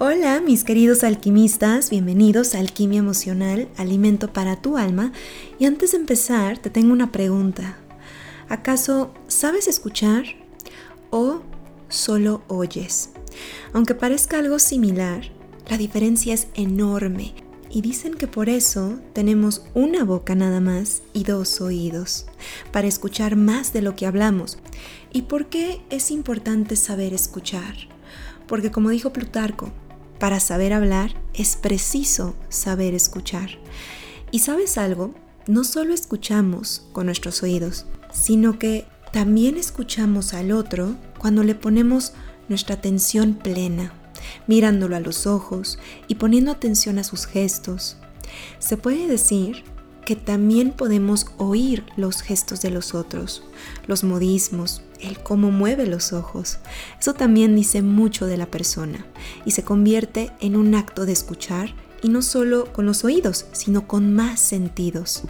Hola mis queridos alquimistas, bienvenidos a Alquimia Emocional, Alimento para tu alma. Y antes de empezar, te tengo una pregunta. ¿Acaso sabes escuchar o solo oyes? Aunque parezca algo similar, la diferencia es enorme. Y dicen que por eso tenemos una boca nada más y dos oídos, para escuchar más de lo que hablamos. ¿Y por qué es importante saber escuchar? Porque como dijo Plutarco, para saber hablar es preciso saber escuchar. Y sabes algo, no solo escuchamos con nuestros oídos, sino que también escuchamos al otro cuando le ponemos nuestra atención plena, mirándolo a los ojos y poniendo atención a sus gestos. Se puede decir que también podemos oír los gestos de los otros, los modismos, el cómo mueve los ojos. Eso también dice mucho de la persona y se convierte en un acto de escuchar y no solo con los oídos, sino con más sentidos.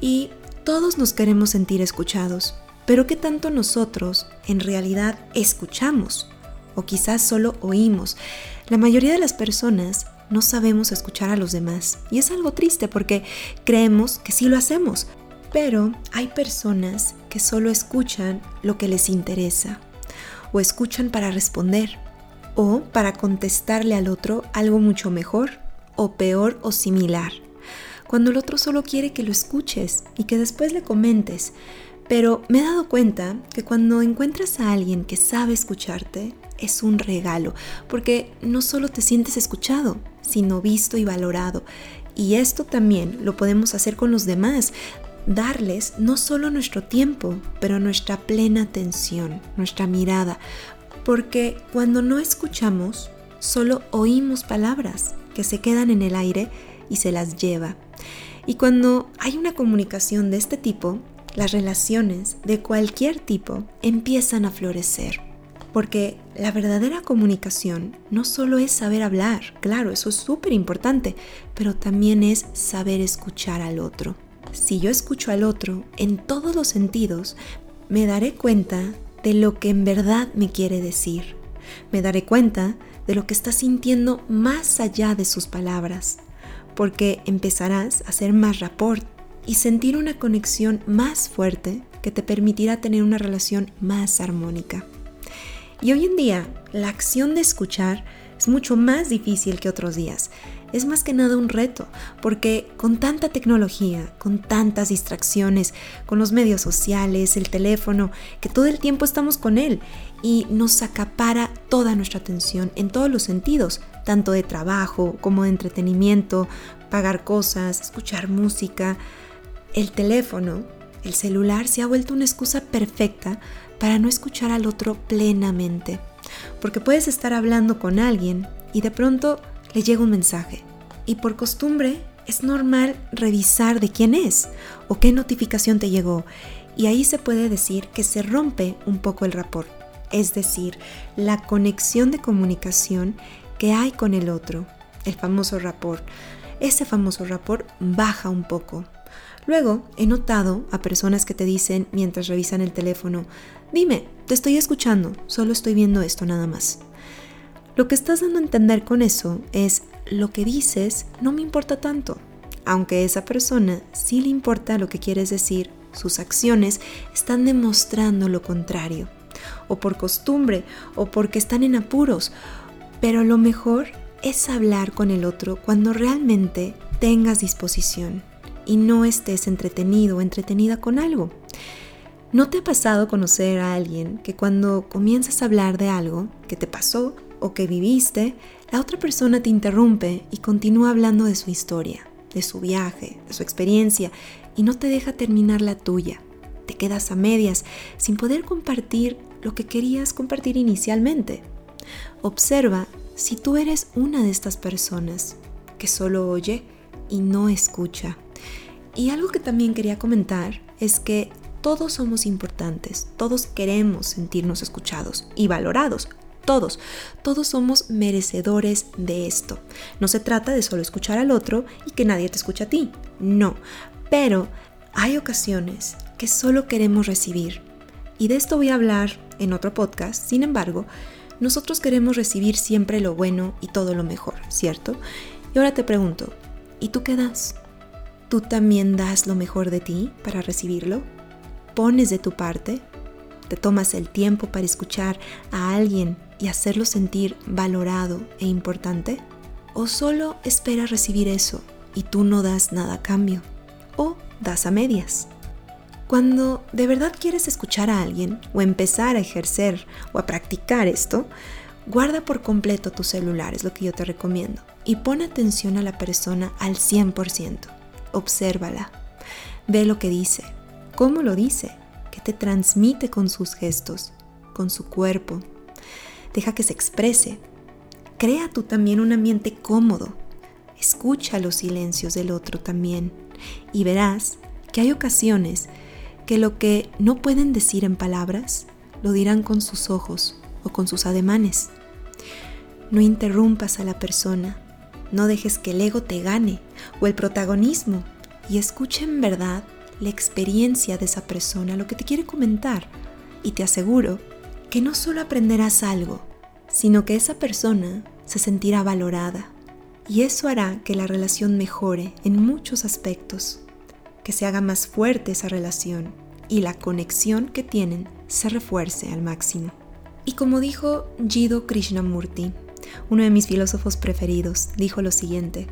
Y todos nos queremos sentir escuchados, pero ¿qué tanto nosotros en realidad escuchamos? O quizás solo oímos. La mayoría de las personas no sabemos escuchar a los demás. Y es algo triste porque creemos que sí lo hacemos. Pero hay personas que solo escuchan lo que les interesa. O escuchan para responder. O para contestarle al otro algo mucho mejor. O peor o similar. Cuando el otro solo quiere que lo escuches y que después le comentes. Pero me he dado cuenta que cuando encuentras a alguien que sabe escucharte, es un regalo, porque no solo te sientes escuchado, sino visto y valorado. Y esto también lo podemos hacer con los demás, darles no solo nuestro tiempo, pero nuestra plena atención, nuestra mirada, porque cuando no escuchamos, solo oímos palabras que se quedan en el aire y se las lleva. Y cuando hay una comunicación de este tipo, las relaciones de cualquier tipo empiezan a florecer. Porque la verdadera comunicación no solo es saber hablar, claro, eso es súper importante, pero también es saber escuchar al otro. Si yo escucho al otro en todos los sentidos, me daré cuenta de lo que en verdad me quiere decir. Me daré cuenta de lo que está sintiendo más allá de sus palabras, porque empezarás a hacer más rapport y sentir una conexión más fuerte que te permitirá tener una relación más armónica. Y hoy en día, la acción de escuchar es mucho más difícil que otros días. Es más que nada un reto, porque con tanta tecnología, con tantas distracciones, con los medios sociales, el teléfono, que todo el tiempo estamos con él y nos acapara toda nuestra atención en todos los sentidos, tanto de trabajo como de entretenimiento, pagar cosas, escuchar música. El teléfono, el celular se ha vuelto una excusa perfecta para no escuchar al otro plenamente. Porque puedes estar hablando con alguien y de pronto le llega un mensaje. Y por costumbre es normal revisar de quién es o qué notificación te llegó. Y ahí se puede decir que se rompe un poco el rapport. Es decir, la conexión de comunicación que hay con el otro, el famoso rapport. Ese famoso rapport baja un poco. Luego he notado a personas que te dicen mientras revisan el teléfono, dime, te estoy escuchando, solo estoy viendo esto nada más. Lo que estás dando a entender con eso es, lo que dices no me importa tanto, aunque a esa persona sí le importa lo que quieres decir, sus acciones están demostrando lo contrario, o por costumbre, o porque están en apuros, pero lo mejor es hablar con el otro cuando realmente tengas disposición y no estés entretenido o entretenida con algo. ¿No te ha pasado conocer a alguien que cuando comienzas a hablar de algo que te pasó o que viviste, la otra persona te interrumpe y continúa hablando de su historia, de su viaje, de su experiencia y no te deja terminar la tuya? Te quedas a medias sin poder compartir lo que querías compartir inicialmente. Observa si tú eres una de estas personas que solo oye y no escucha. Y algo que también quería comentar es que todos somos importantes, todos queremos sentirnos escuchados y valorados. Todos, todos somos merecedores de esto. No se trata de solo escuchar al otro y que nadie te escuche a ti. No, pero hay ocasiones que solo queremos recibir. Y de esto voy a hablar en otro podcast. Sin embargo, nosotros queremos recibir siempre lo bueno y todo lo mejor, ¿cierto? Y ahora te pregunto, ¿y tú qué das? ¿Tú también das lo mejor de ti para recibirlo? ¿Pones de tu parte? ¿Te tomas el tiempo para escuchar a alguien y hacerlo sentir valorado e importante? ¿O solo esperas recibir eso y tú no das nada a cambio? ¿O das a medias? Cuando de verdad quieres escuchar a alguien o empezar a ejercer o a practicar esto, guarda por completo tu celular, es lo que yo te recomiendo, y pon atención a la persona al 100%. Obsérvala, ve lo que dice, cómo lo dice, qué te transmite con sus gestos, con su cuerpo. Deja que se exprese. Crea tú también un ambiente cómodo. Escucha los silencios del otro también y verás que hay ocasiones que lo que no pueden decir en palabras, lo dirán con sus ojos o con sus ademanes. No interrumpas a la persona, no dejes que el ego te gane o el protagonismo y escucha en verdad la experiencia de esa persona, lo que te quiere comentar. Y te aseguro que no solo aprenderás algo, sino que esa persona se sentirá valorada. Y eso hará que la relación mejore en muchos aspectos que se haga más fuerte esa relación y la conexión que tienen se refuerce al máximo. Y como dijo Jiddu Krishnamurti, uno de mis filósofos preferidos, dijo lo siguiente,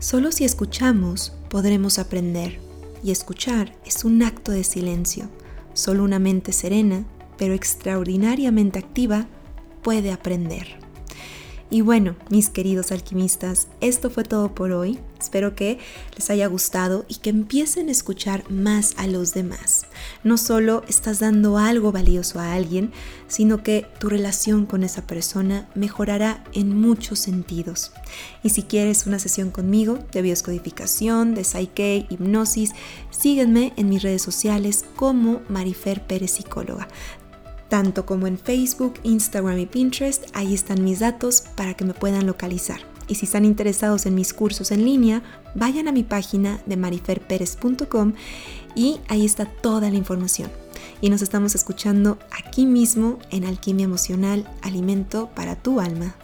solo si escuchamos podremos aprender, y escuchar es un acto de silencio. Solo una mente serena, pero extraordinariamente activa, puede aprender. Y bueno, mis queridos alquimistas, esto fue todo por hoy. Espero que les haya gustado y que empiecen a escuchar más a los demás. No solo estás dando algo valioso a alguien, sino que tu relación con esa persona mejorará en muchos sentidos. Y si quieres una sesión conmigo de bioscodificación, de Psyche, hipnosis, sígueme en mis redes sociales como Marifer Pérez Psicóloga tanto como en Facebook, Instagram y Pinterest, ahí están mis datos para que me puedan localizar. Y si están interesados en mis cursos en línea, vayan a mi página de mariferperez.com y ahí está toda la información. Y nos estamos escuchando aquí mismo en Alquimia Emocional, Alimento para tu Alma.